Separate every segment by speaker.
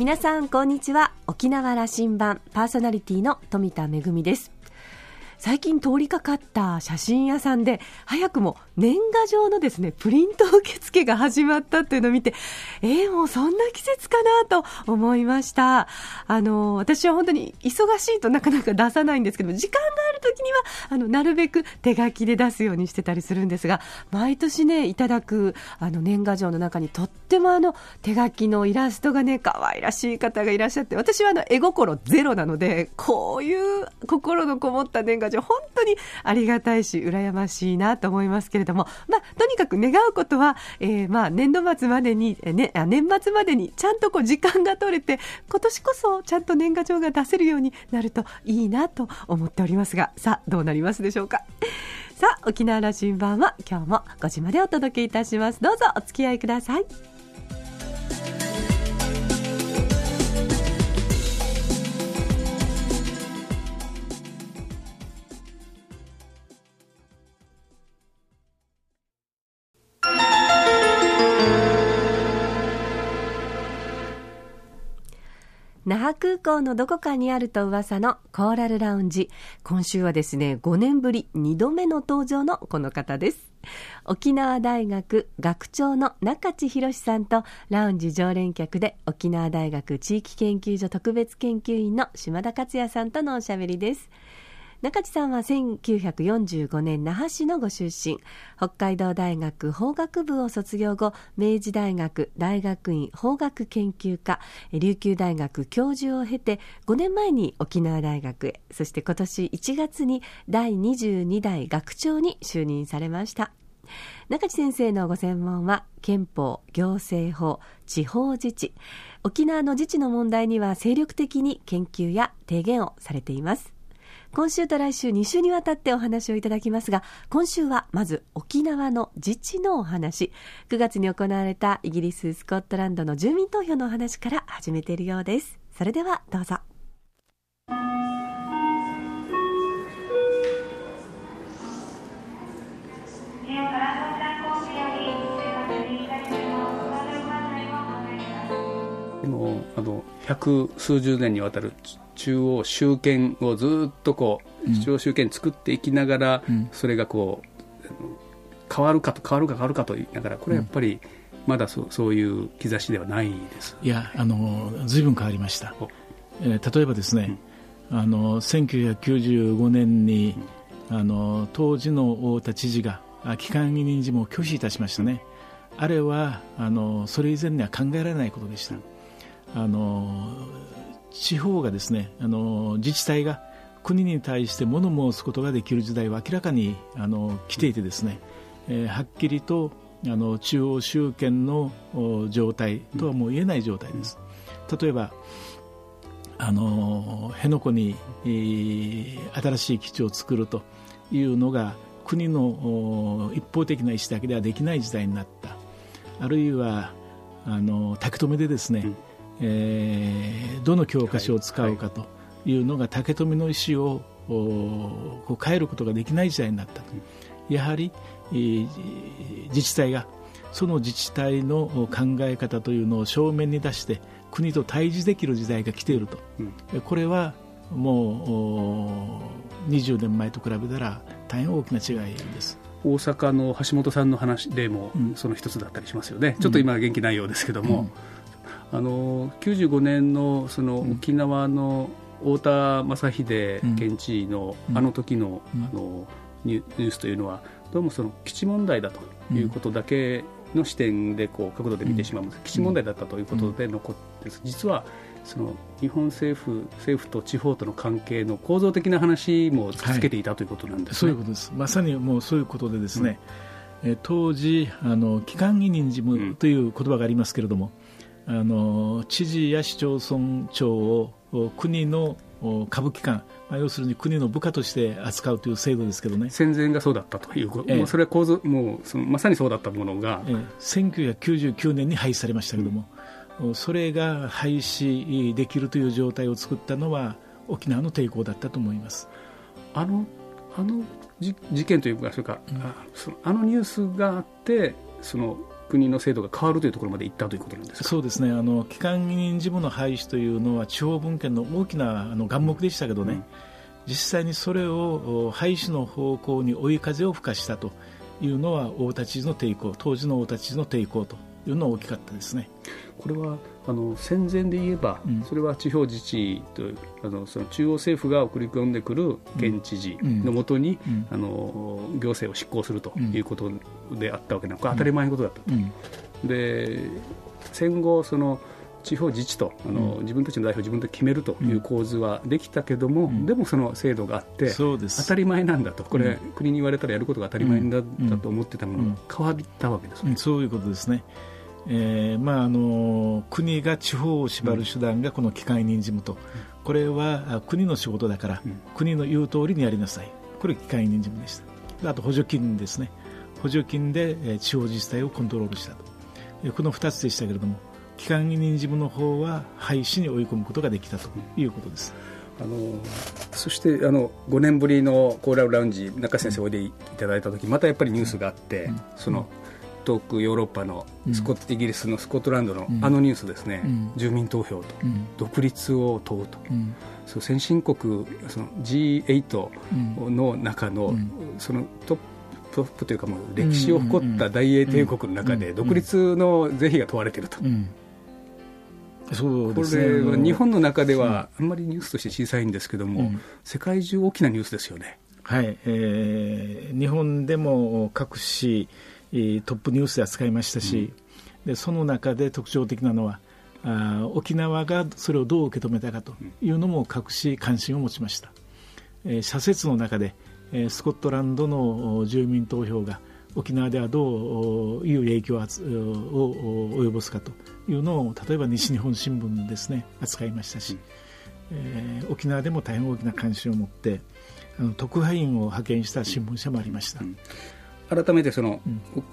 Speaker 1: 皆さんこんにちは。沖縄羅針盤パーソナリティの富田恵です。最近通りかかった写真屋さんで、早くも年賀状のですね、プリント受付が始まったっていうのを見て、えー、もうそんな季節かなと思いました。あの、私は本当に忙しいとなかなか出さないんですけど、時間がある時には、あの、なるべく手書きで出すようにしてたりするんですが、毎年ね、いただく、あの、年賀状の中にとってもあの、手書きのイラストがね、可愛らしい方がいらっしゃって、私はあの、絵心ゼロなので、こういう心のこもった年賀状、本当にありがたいし、羨ましいなと思いますけれども、まあ、とにかく願うことは、えー、まあ、年度末までに、ね、年末までにちゃんとこう時間が取れて、今年こそちゃんと年賀状が出せるようになるといいなと思っておりますが、さあ、どうなりますでしょうか。さあ、沖縄羅針盤は今日も5時までお届けいたします。どうぞお付き合いください。覇空港のどこかにあると噂のコーラルラウンジ。今週はですね、5年ぶり2度目の登場のこの方です。沖縄大学学長の中地博さんとラウンジ常連客で沖縄大学地域研究所特別研究員の島田克也さんとのおしゃべりです。中地さんは1945年那覇市のご出身。北海道大学法学部を卒業後明治大学大学院法学研究科琉球大学教授を経て5年前に沖縄大学へそして今年1月に第22代学長に就任されました。中地先生のご専門は憲法行政法地方自治。沖縄の自治の問題には精力的に研究や提言をされています。今週と来週2週にわたってお話をいただきますが、今週はまず沖縄の自治のお話、9月に行われたイギリス、スコットランドの住民投票のお話から始めているようです。それではどうぞ。
Speaker 2: 百数十年にわたる中央集権をずっとこう、中央集権作っていきながら、うん、それがこう変わるかと変わるか変わるかと言いながらこれはやっぱり、まだそそういう兆しではないです。
Speaker 3: いやあのずいぶん変わりました、えー、例えばですね、うん、あの1995年に、うん、あの当時の太田知事が期間委任事務を拒否いたしましたね、あれはあのそれ以前には考えられないことでした、あの地方がですねあの自治体が国に対して物申すことができる時代は明らかにあの来ていてですね、えー、はっきりとあの中央集権の状態とはもう言えない状態です。例えばあの辺野古に、えー、新しい基地を作るというのが国の一方的な意思だけではできない時代になったあるいはあの竹留でですね、うんえー、どの教科書を使うかというのが竹富の意思をこう変えることができない時代になったと。やはり、えー、自治体がその自治体の考え方というのを正面に出して国と対峙できる時代が来ていると、うん、これはもう20年前と比べたら大変大きな違いです。
Speaker 2: 大阪の橋本さんの話でもその一つだったりしますよね、うん、ちょっと今元気ないようですけども、うんあの95年のその沖縄の太田正秀県知事のあの時のあのニュースというのはどうもその基地問題だということだけの視点でこう角度で見てしまうんです、基地問題だったということで残って実はその日本政府政府と地方との関係の構造的な話も突きつけていた、ということなんです、ね、
Speaker 3: そういうことです。まさにもうそういうことでですね、うん、当時あの機関委任事務という言葉がありますけれども、あの知事や市町村長を国の歌舞伎館、まあ、要するに国の部下として扱うという制度ですけどね。
Speaker 2: 戦前がそうだったということ、えもうそれは構造もうそのまさにそうだったものが、え
Speaker 3: 1999年に廃止されましたけども、うん、それが廃止できるという状態を作ったのは沖縄の抵抗だったと思います。
Speaker 2: あのあの事件というかそれか、うん、あのニュースがあってその国の制度が変わるというところまでいったということなんです
Speaker 3: そうですね。あの機関委任事務の廃止というのは地方分権の大きなあの眼目でしたけどね、うん、実際にそれを廃止の方向に追い風を吹かしたというのは大田知事の抵抗当時の大田知事の抵抗というのは大きかったですね。
Speaker 2: これはあの戦前で言えば、うん、それは地方自治とあのその中央政府が送り込んでくる県知事のもとに、うん、あの行政を執行するということであったわけなの、これ当たり前のことだった、で戦後その地方自治とあの、自分たちの代表を自分で決めるという構図はできたけども、でもその制度があって当たり前なんだと。これ、国に言われたらやることが当たり前だと思ってたものが変わったわけです、
Speaker 3: ね、そういうことですね。えーまあ、あの国が地方を縛る手段がこの機械任事務と、これは国の仕事だから、国の言う通りにやりなさい、これ機械任事務でした。あと補助金ですね、補助金で地方自治体をコントロールしたと、この2つでしたけれども、機関委任事務の方は廃止に追い込むことができたということです。
Speaker 2: あのそしてあの5年ぶりのコーラルラウンジ中先生おいでいただいた時またやっぱりニュースがあって、うん、その遠くヨーロッパのスコ、イギリスのスコットランドのあのニュースですね、住民投票と、独立を問うと、そう先進国その G8 の中の、そのトップトップというかもう歴史を誇った大英帝国の中で独立の是非が問われていると。そうですね、これは日本の中ではあんまりニュースとして小さいんですけども、世界中大きなニュースですよね。
Speaker 3: はい、えー、日本でも各紙トップニュースで扱いましたし、うん、でその中で特徴的なのはあ沖縄がそれをどう受け止めたかというのも各紙関心を持ちました、えー、社説の中で、えー、スコットランドの住民投票が沖縄ではどういう影響を及ぼすかというのを例えば西日本新聞ですね扱いましたし、うん、えー、沖縄でも大変大きな関心を持ってあの特派員を派遣した新聞社もありました。うん。
Speaker 2: 改めてその,、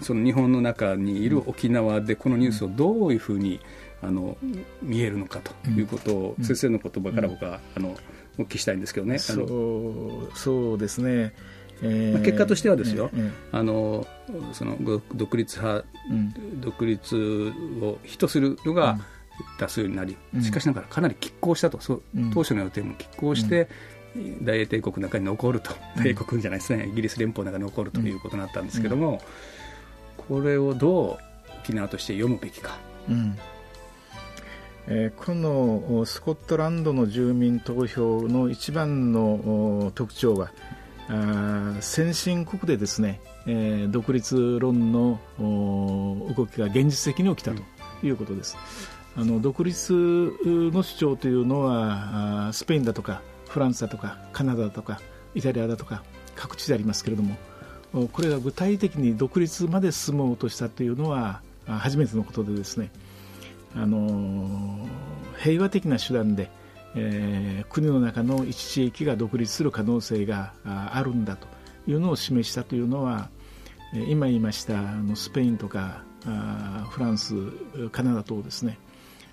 Speaker 2: その日本の中にいる沖縄でこのニュースをどういうふうにあの見えるのかということを、先生の言葉から僕はあのお聞きしたいんですけどね。
Speaker 3: そうそうですね。
Speaker 2: えー、結果としてはですよ、えー、あのその独立派、うん、独立を否とするのが多数になり、うん、しかしながらかなり拮抗したと、そう当初の予定も拮抗して、大英帝国の中に残ると、帝国じゃないですね、イギリス連邦の中に残るということになったんですけども、これをどう沖縄として読むべきか。うん
Speaker 3: えー、このスコットランドの住民投票の一番の特徴はあ先進国でですね、えー、独立論の動きが現実的に起きたということです。あの独立の主張というのはスペインだとかフランスだとかカナダだとかイタリアだとか各地でありますけれどもこれが具体的に独立まで進もうとしたというのは初めてのことでですねあの平和的な手段で、えー、国の中の一地域が独立する可能性があるんだというのを示したというのは今言いましたあのスペインとかフランスカナダ等ですね。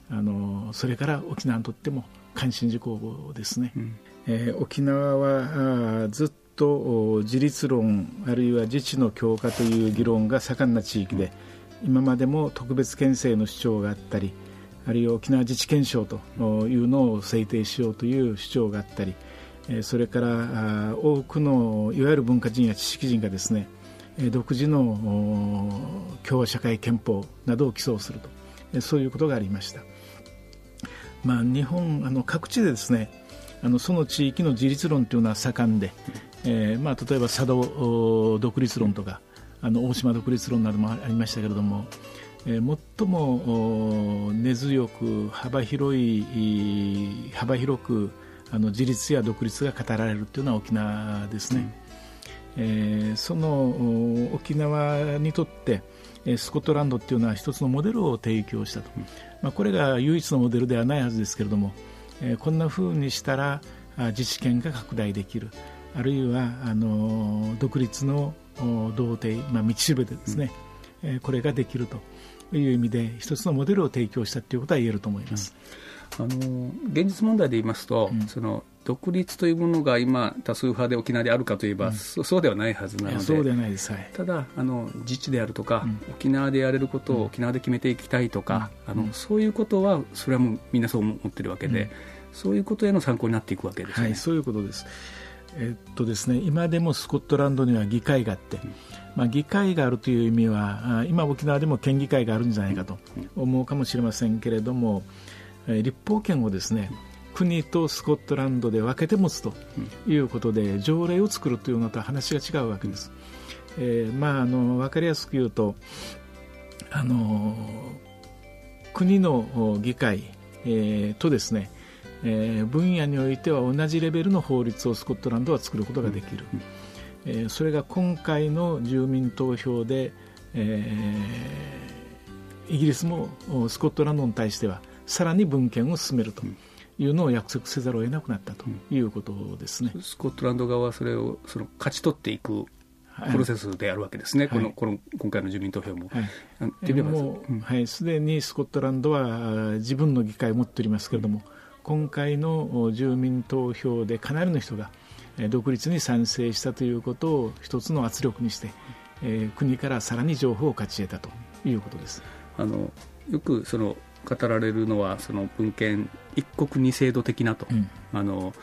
Speaker 3: あのそれから沖縄にとっても関心事項ですね、うん、えー、沖縄はずっと自立論あるいは自治の強化という議論が盛んな地域で、今までも特別県政の主張があったりあるいは沖縄自治憲章というのを制定しようという主張があったりそれから多くのいわゆる文化人や知識人がですね独自の共和社会憲法などを起草するとそういうことがありました。まあ、日本あの各地でですねあのその地域の自立論というのは盛んで、えーまあ、例えば佐渡独立論とかあの大島独立論などもありましたけれども、えー、最も根強く幅広い幅広くあの自立や独立が語られるというのは沖縄ですね、うん、えー、その沖縄にとってスコットランドっていうのは一つのモデルを提供したと、まあ、これが唯一のモデルではないはずですけれども、えこんなふうにしたら自治権が拡大できる。あるいはあの独立の童貞、まあ、道しるべでですね、うん、これができるという意味で一つのモデルを提供したということは言えると思います。
Speaker 2: うん、あの現実問題で言いますと、うん、その独立というものが今、多数派で沖縄であるかといえば、うん、そうではないはずなので、
Speaker 3: そうではないです、はい、
Speaker 2: ただあの、自治であるとか、うん、沖縄でやれることを沖縄で決めていきたいとか、うん、あのそういうことは、それはもうみんなそう思ってるわけで、そういうことへの参考になっていくわけですね、
Speaker 3: はい、そういうことです。えっとですね、今でもスコットランドには議会があって、まあ、議会があるという意味は今、沖縄でも県議会があるんじゃないかと思うかもしれませんけれども、立法権をですね国とスコットランドで分けて持つということで、条例を作るというのとは話が違うわけです。えー、まあ、あの分かりやすく言うとあの国の議会、えー、とですね、えー、分野においては同じレベルの法律をスコットランドは作ることができる、えー、それが今回の住民投票で、えー、イギリスもスコットランドに対してはさらに文献を進めると。いうのを約束せざるを得なくなったということですね、
Speaker 2: うん、スコットランド側はそれをその勝ち取っていくプロセスであるわけですね、はい、このこの今回の住民投票も。はい、
Speaker 3: もう、はい、すでにスコットランドは自分の議会を持っておりますけれども、今回の住民投票でかなりの人が独立に賛成したということを一つの圧力にして、えー、国からさらに情報を勝ち得たということです。
Speaker 2: あのよくその語られるのはその文献一国二制度的なと、うん、あの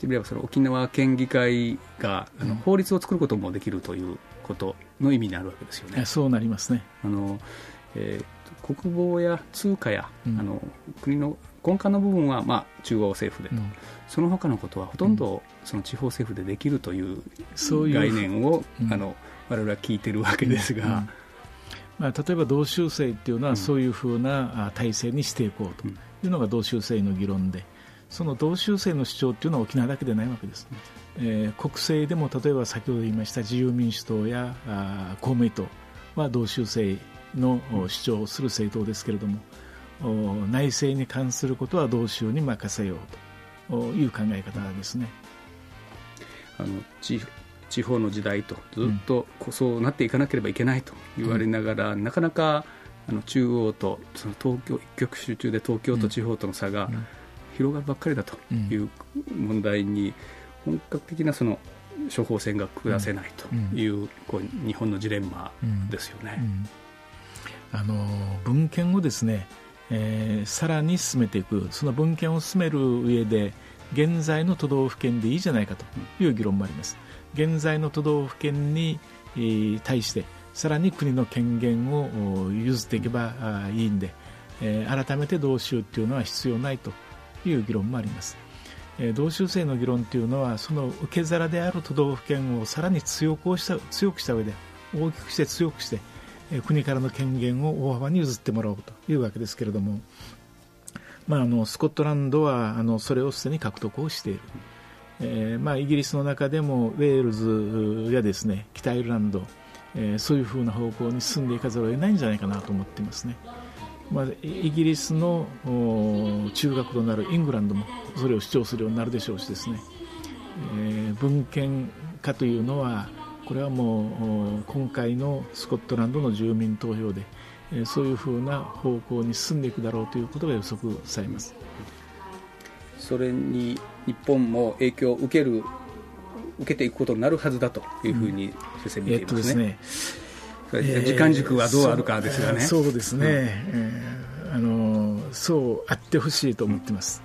Speaker 2: 言ればその沖縄県議会があの法律を作ることもできるということの意味になるわけですよね。
Speaker 3: そうなりますね。
Speaker 2: あの、えー、国防や通貨や、うん、あの国の根幹の部分は、まあ、中央政府でと、うん、その他のことはほとんどその地方政府でできるという概念を、うん、あの我々は聞いてるわけですが。
Speaker 3: まあ、例えば同州制っていうのはそういうふうな体制にしていこうと。いうのが同州制の議論で。その同州制の主張っていうのは沖縄だけでないわけです、えー、国政でも例えば先ほど言いました自由民主党やあ公明党は同州制の主張をする政党ですけれども、内政に関することは同州に任せようと。いう考え方ですね。
Speaker 2: あの地方の時代とずっとそうなっていかなければいけないと言われながら、うん、なかなかあの中央とその東京一極集中で東京と地方との差が広がるばっかりだという問題に本格的なその処方箋が下せないという,、こう日本のジレンマですよね。
Speaker 3: あの文献をですね、えー、さらに進めていくその文献を進める上で現在の都道府県でいいじゃないかという議論もあります。現在の都道府県に対してさらに国の権限を譲っていけばいいんで、えー、改めて同州っていうのは必要ないという議論もあります。えー、同州制の議論というのはその受け皿である都道府県をさらに強くした強くした上で大きくして強くして、国からの権限を大幅に譲ってもらおうというわけですけれども、まあ、あのスコットランドはあのそれをすでに獲得をしている。えーまあ、イギリスの中でもウェールズやですね北アイルランド、えー、そういうふうな方向に進んでいかざるを得ないんじゃないかなと思っていますね。まあ、イギリスの中学となるイングランドもそれを主張するようになるでしょうしですね、えー、文献化というのはこれはもう今回のスコットランドの住民投票で、えー、そういうふうな方向に進んでいくだろうということが予測されます。
Speaker 2: それに日本も影響を受ける受けていくことになるはずだというふうに先生見ていますね。うんえっと、ね時間軸はどうあるかですよね。
Speaker 3: そそうですね、うん、えー、あのそうあってほしいと思ってます。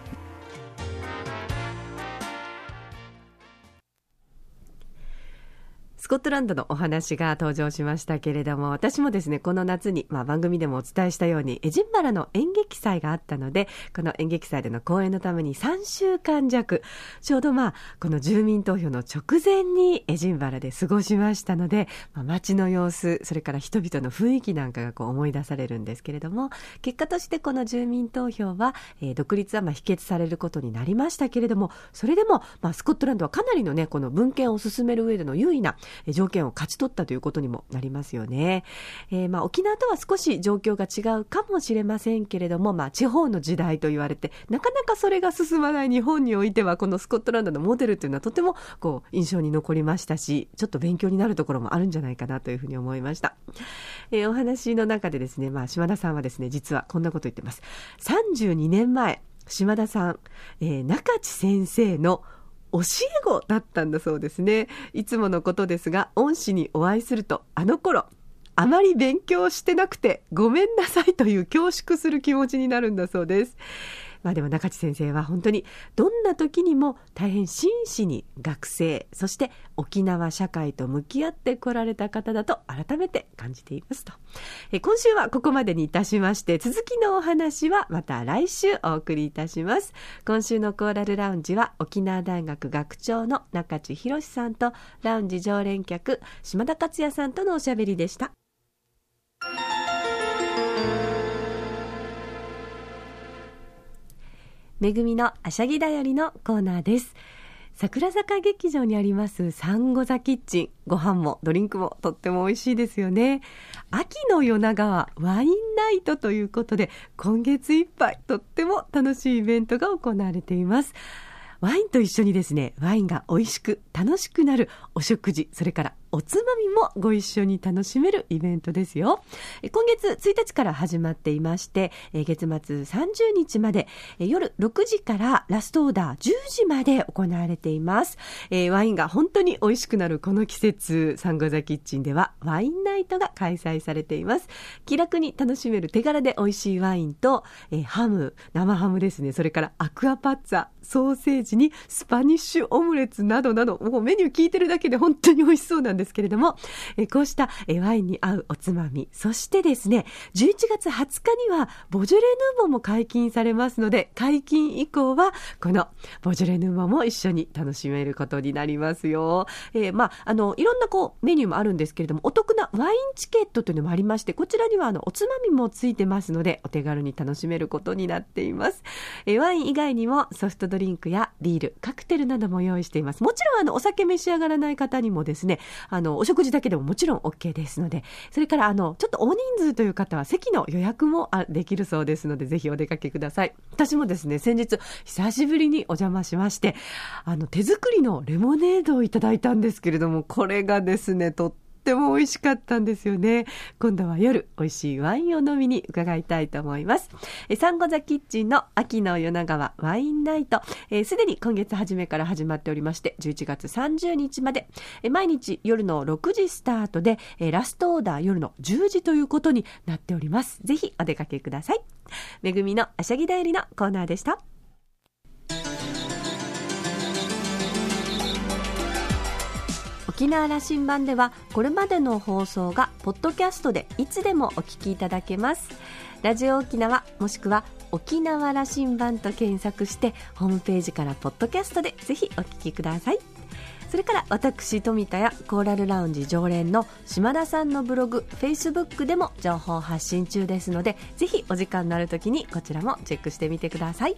Speaker 1: スコットランドのお話が登場しましたけれども、私もですね、この夏に、まあ、番組でもお伝えしたように、エジンバラの演劇祭があったので、この演劇祭での公演のために3週間弱、ちょうどまあ、この住民投票の直前にエジンバラで過ごしましたので、まあ、街の様子、それから人々の雰囲気なんかがこう思い出されるんですけれども、結果としてこの住民投票は、えー、独立はまあ否決されることになりましたけれども、それでも、まあ、スコットランドはかなりのね、この文献を進める上での優位な条件を勝ち取ったということにもなりますよね。えー、まあ沖縄とは少し状況が違うかもしれませんけれども、まあ地方の時代と言われて、なかなかそれが進まない日本においては、このスコットランドのモデルというのはとてもこう印象に残りましたし、ちょっと勉強になるところもあるんじゃないかなというふうに思いました。えー、お話の中でですね、まあ島田さんはですね、実はこんなこと言ってます。32年前、島田さん、えー、中地先生の教え子だったんだそうですね。いつものことですが恩師にお会いするとあの頃あまり勉強してなくてごめんなさいという恐縮する気持ちになるんだそうです。まあでも中地先生は本当にどんな時にも大変真摯に学生そして沖縄社会と向き合ってこられた方だと改めて感じていますと。え今週はここまでにいたしまして続きのお話はまた来週お送りいたします。今週のコーラルラウンジは沖縄大学学長の中地博さんとラウンジ常連客島田克也さんとのおしゃべりでした。めぐみのあしゃぎだよりのコーナーです。桜坂劇場にありますサンゴ座キッチン。ご飯もドリンクもとっても美味しいですよね。秋の夜長はワインナイトということで今月いっぱいとっても楽しいイベントが行われています。ワインと一緒にですねワインが美味しく楽しくなるお食事それからおつまみもご一緒に楽しめるイベントですよ。今月1日から始まっていまして、月末30日まで夜6時からラストオーダー10時まで行われています。ワインが本当に美味しくなるこの季節、サンゴザキッチンではワインナイトが開催されています。気楽に楽しめる手柄で美味しいワインと、ハム、生ハムですね、それからアクアパッツァ、ソーセージにスパニッシュオムレツなどなど、もうメニュー聞いてるだけで本当に美味しそうなんですけれども、えこうしたえワインに合うおつまみ、そしてですね、11月20日にはボジョレ・ヌーボーも解禁されますので、解禁以降はこのボジョレ・ヌーボーも一緒に楽しめることになりますよ。えー、まあ、あの、いろんなこうメニューもあるんですけれども、お得なワインチケットというのもありまして、こちらにはあのおつまみもついてますので、お手軽に楽しめることになっています。えワイン以外にもソフトドリンクやビール、カクテルなども用意しています。もちろんあのお酒召し上がらない方にもですね、あのお食事だけでももちろん OK ですので、それからあの、ちょっと大人数という方は席の予約もできるそうですので、ぜひお出かけください。私もですね、先日、久しぶりにお邪魔しまして、あの、手作りのレモネードをいただいたんですけれども、これがですね、とっっても美味しかったんですよね。今度は夜、美味しいワインを飲みに伺いたいと思います。えサンゴザキッチンの秋の夜長はワインナイト。す、えー、で、に今月初めから始まっておりまして、11月30日まで、え、毎日夜の6時スタートで、え、ラストオーダー夜の10時ということになっております。ぜひお出かけください。めぐみのあしゃぎだよりのコーナーでした。沖縄羅針盤ではこれまでの放送がポッドキャストでいつでもお聞きいただけます。ラジオ沖縄もしくは沖縄羅針盤と検索してホームページからポッドキャストでぜひお聞きください。それから私富田やコーラルラウンジ常連の島田さんのブログフェイスブックでも情報発信中ですのでぜひお時間のある時にこちらもチェックしてみてください。